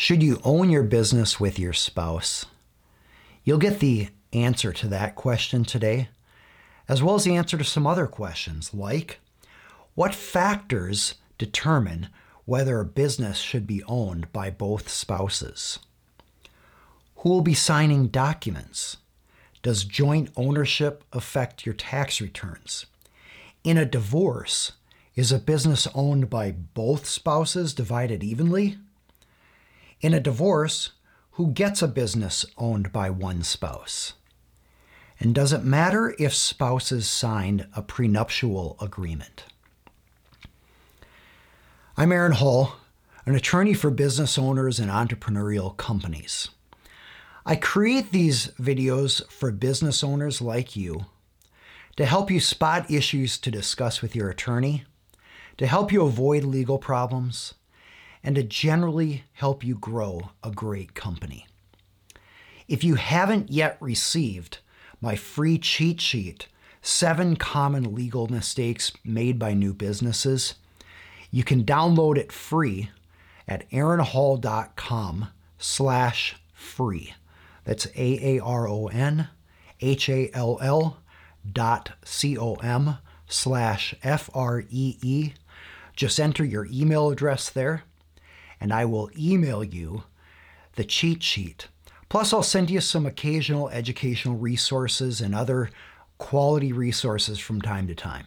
Should you own your business with your spouse? You'll get the answer to that question today, as well as the answer to some other questions like what factors determine whether a business should be owned by both spouses? Who will be signing documents? Does joint ownership affect your tax returns? In a divorce, is a business owned by both spouses divided evenly? In a divorce, who gets a business owned by one spouse? And does it matter if spouses signed a prenuptial agreement? I'm Aaron Hall, an attorney for business owners and entrepreneurial companies. I create these videos for business owners like you to help you spot issues to discuss with your attorney, to help you avoid legal problems, and to generally help you grow a great company. If you haven't yet received my free cheat sheet, Seven Common Legal Mistakes Made by New Businesses, you can download it free at aaronhall.com slash free. That's A-A-R-O-N H-A-L-L dot C-O-M slash F-R-E-E. Just enter your email address there and I will email you the cheat sheet. Plus, I'll send you some occasional educational resources and other quality resources from time to time.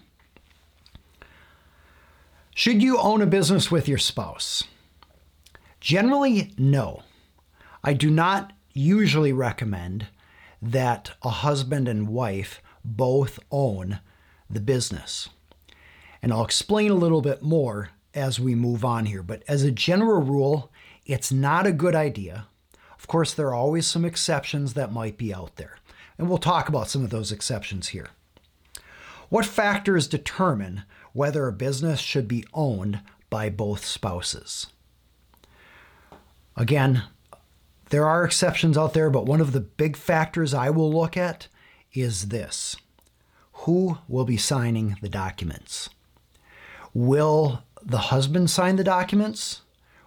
Should you own a business with your spouse? Generally, no. I do not usually recommend that a husband and wife both own the business. And I'll explain a little bit more as we move on here. But as a general rule, it's not a good idea. Of course, there are always some exceptions that might be out there. And we'll talk about some of those exceptions here. What factors determine whether a business should be owned by both spouses? Again, there are exceptions out there, but one of the big factors I will look at is this who will be signing the documents? Will the husband sign the documents?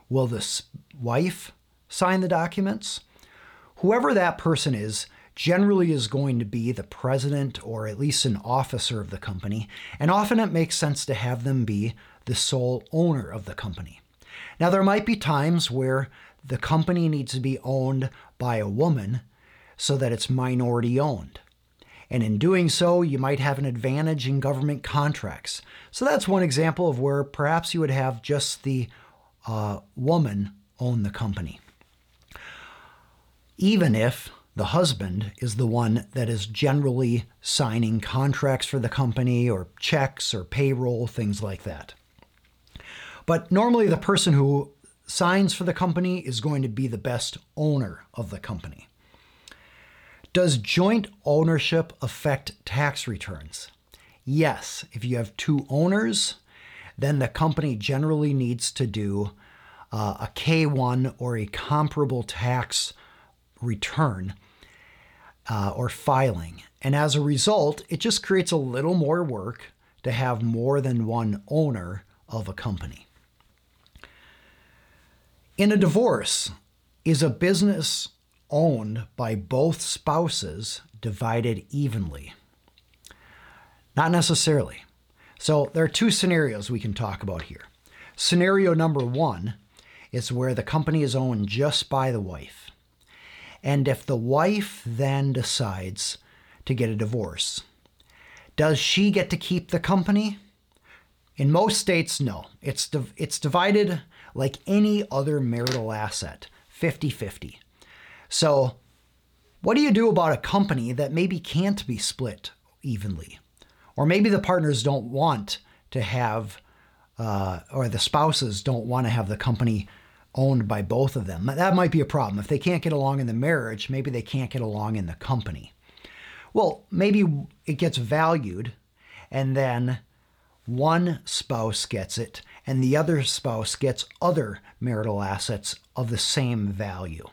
Will the wife sign the documents? Whoever that person is generally is going to be the president or at least an officer of the company, and often it makes sense to have them be the sole owner of the company. Now, there might be times where the company needs to be owned by a woman so that it's minority owned. And in doing so, you might have an advantage in government contracts. So that's one example of where perhaps you would have just the uh, woman own the company. Even if the husband is the one that is generally signing contracts for the company or checks or payroll, things like that. But normally, the person who signs for the company is going to be the best owner of the company. Does joint ownership affect tax returns? Yes. If you have two owners, then the company generally needs to do uh, a K1 or a comparable tax return uh, or filing. And as a result, it just creates a little more work to have more than one owner of a company. In a divorce, is a business owned by both spouses divided evenly? Not necessarily. So there are two scenarios we can talk about here. Scenario number one is where the company is owned just by the wife. And if the wife then decides to get a divorce, does she get to keep the company? In most states, no. It's, it's divided like any other marital asset 50 50. So, what do you do about a company that maybe can't be split evenly? Or maybe the partners don't want to have, uh, or the spouses don't want to have the company owned by both of them. That might be a problem. If they can't get along in the marriage, maybe they can't get along in the company. Well, maybe it gets valued, and then one spouse gets it, and the other spouse gets other marital assets of the same value.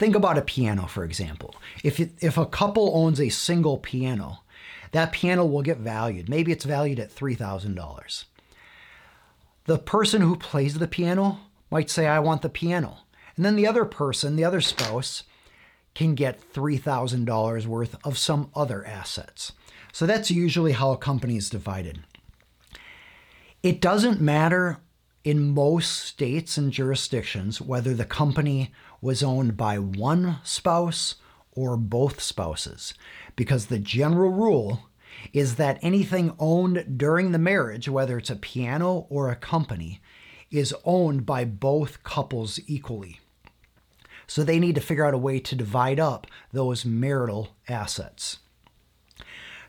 Think about a piano, for example. If, it, if a couple owns a single piano, that piano will get valued. Maybe it's valued at $3,000. The person who plays the piano might say, I want the piano. And then the other person, the other spouse, can get $3,000 worth of some other assets. So that's usually how a company is divided. It doesn't matter in most states and jurisdictions whether the company was owned by one spouse or both spouses, because the general rule is that anything owned during the marriage, whether it's a piano or a company, is owned by both couples equally. So they need to figure out a way to divide up those marital assets.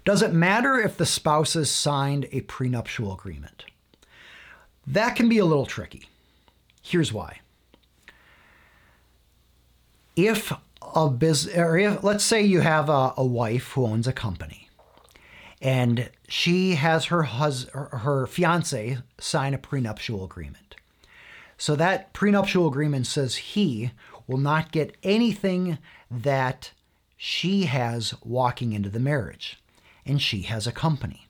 Does it matter if the spouses signed a prenuptial agreement? That can be a little tricky. Here's why. If a business, or if, let's say you have a, a wife who owns a company, and she has her hus- her fiance sign a prenuptial agreement. So that prenuptial agreement says he will not get anything that she has walking into the marriage, and she has a company.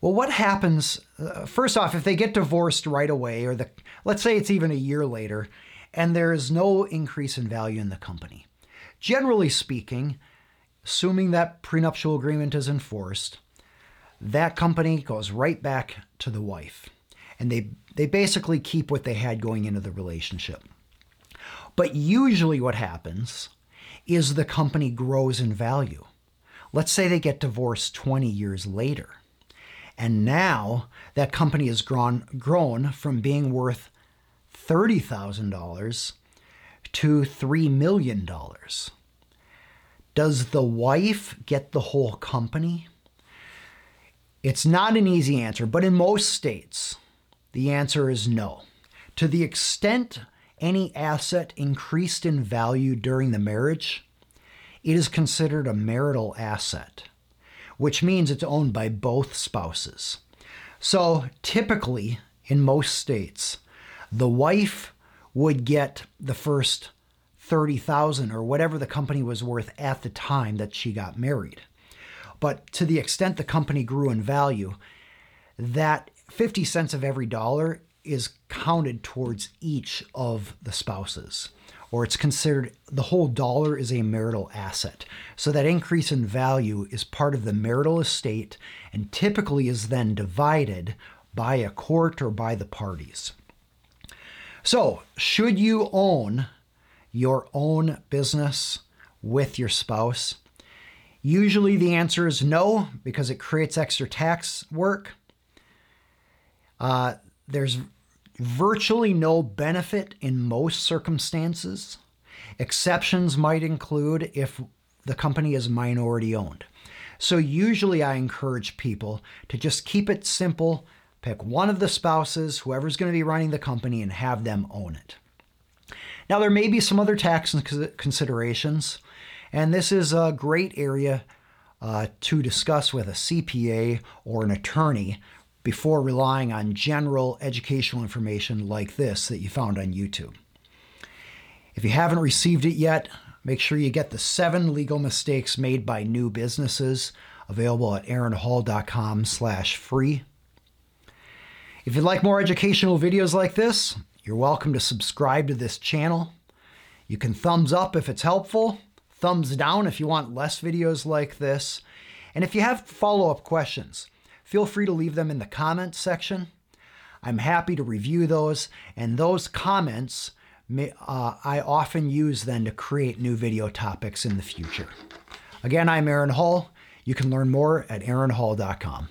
Well, what happens? Uh, first off, if they get divorced right away, or the let's say it's even a year later, and there is no increase in value in the company. Generally speaking, assuming that prenuptial agreement is enforced, that company goes right back to the wife, and they they basically keep what they had going into the relationship. But usually, what happens is the company grows in value. Let's say they get divorced 20 years later and now that company has grown, grown from being worth $30,000 to $3 million. Does the wife get the whole company? It's not an easy answer, but in most states, the answer is no. To the extent any asset increased in value during the marriage, it is considered a marital asset which means it's owned by both spouses. So typically, in most states, the wife would get the first 30,000 or whatever the company was worth at the time that she got married. But to the extent the company grew in value, that 50 cents of every dollar is counted towards each of the spouses or it's considered the whole dollar is a marital asset. So that increase in value is part of the marital estate and typically is then divided by a court or by the parties. So, should you own your own business with your spouse? Usually the answer is no, because it creates extra tax work. Uh, there's virtually no benefit in most circumstances. Exceptions might include if the company is minority owned. So, usually, I encourage people to just keep it simple, pick one of the spouses, whoever's going to be running the company, and have them own it. Now, there may be some other tax considerations, and this is a great area uh, to discuss with a CPA or an attorney before relying on general educational information like this that you found on YouTube. If you haven't received it yet, make sure you get the seven legal mistakes made by new businesses available at aaronhall.com slash free. If you'd like more educational videos like this, you're welcome to subscribe to this channel. You can thumbs up if it's helpful, thumbs down if you want less videos like this. And if you have follow-up questions, feel free to leave them in the comments section. I'm happy to review those, and those comments may, uh, I often use then to create new video topics in the future. Again, I'm Aaron Hall. You can learn more at aaronhall.com.